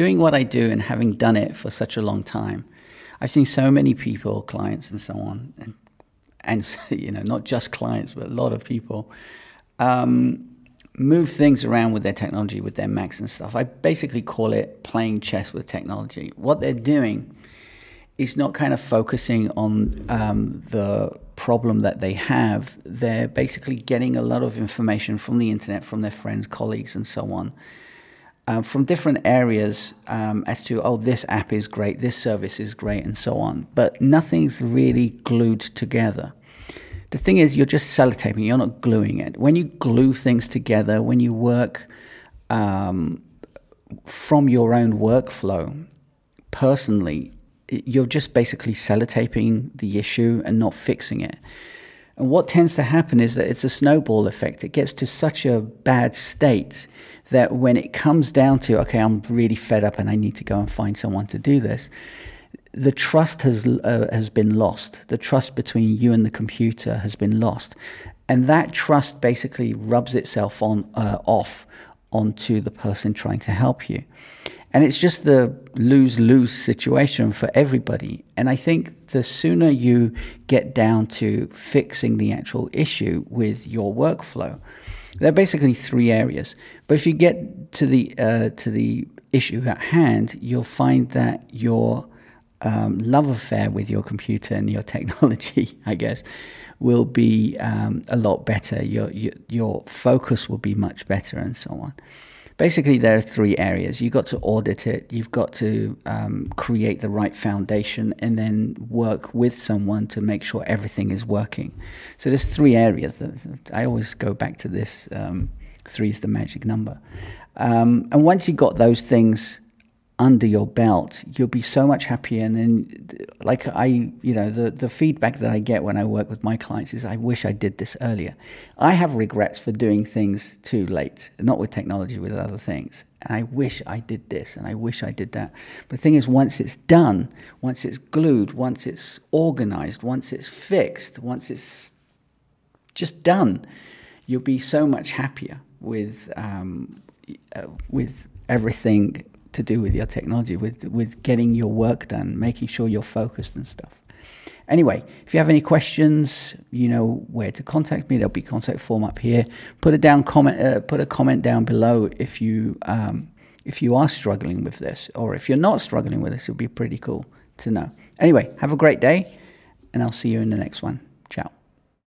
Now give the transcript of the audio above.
doing what I do and having done it for such a long time, I've seen so many people, clients, and so on, and and you know not just clients, but a lot of people um, move things around with their technology, with their Macs and stuff. I basically call it playing chess with technology. What they're doing is not kind of focusing on um, the problem that they have. They're basically getting a lot of information from the internet, from their friends, colleagues, and so on uh, from different areas um, as to, oh, this app is great, this service is great, and so on. But nothing's really glued together. The thing is, you're just sellotaping, you're not gluing it. When you glue things together, when you work um, from your own workflow personally, you're just basically sellotaping the issue and not fixing it. And what tends to happen is that it's a snowball effect. It gets to such a bad state that when it comes down to, okay, I'm really fed up and I need to go and find someone to do this, the trust has uh, has been lost. The trust between you and the computer has been lost, and that trust basically rubs itself on uh, off onto the person trying to help you. And it's just the lose lose situation for everybody. And I think the sooner you get down to fixing the actual issue with your workflow, there are basically three areas. But if you get to the uh, to the issue at hand, you'll find that your um, love affair with your computer and your technology, I guess, will be um, a lot better. Your, your your focus will be much better, and so on basically there are three areas. You've got to audit it. You've got to um, create the right foundation and then work with someone to make sure everything is working. So there's three areas. I always go back to this um, three is the magic number. Um, and once you've got those things under your belt, you'll be so much happier. And then, like I, you know, the, the feedback that I get when I work with my clients is, I wish I did this earlier. I have regrets for doing things too late, not with technology, with other things. And I wish I did this and I wish I did that. But the thing is, once it's done, once it's glued, once it's organized, once it's fixed, once it's just done, you'll be so much happier with, um, uh, with everything to do with your technology, with with getting your work done, making sure you're focused and stuff. Anyway, if you have any questions, you know where to contact me. There'll be contact form up here. Put a down comment. Uh, put a comment down below if you um, if you are struggling with this, or if you're not struggling with this. It'll be pretty cool to know. Anyway, have a great day, and I'll see you in the next one. Ciao.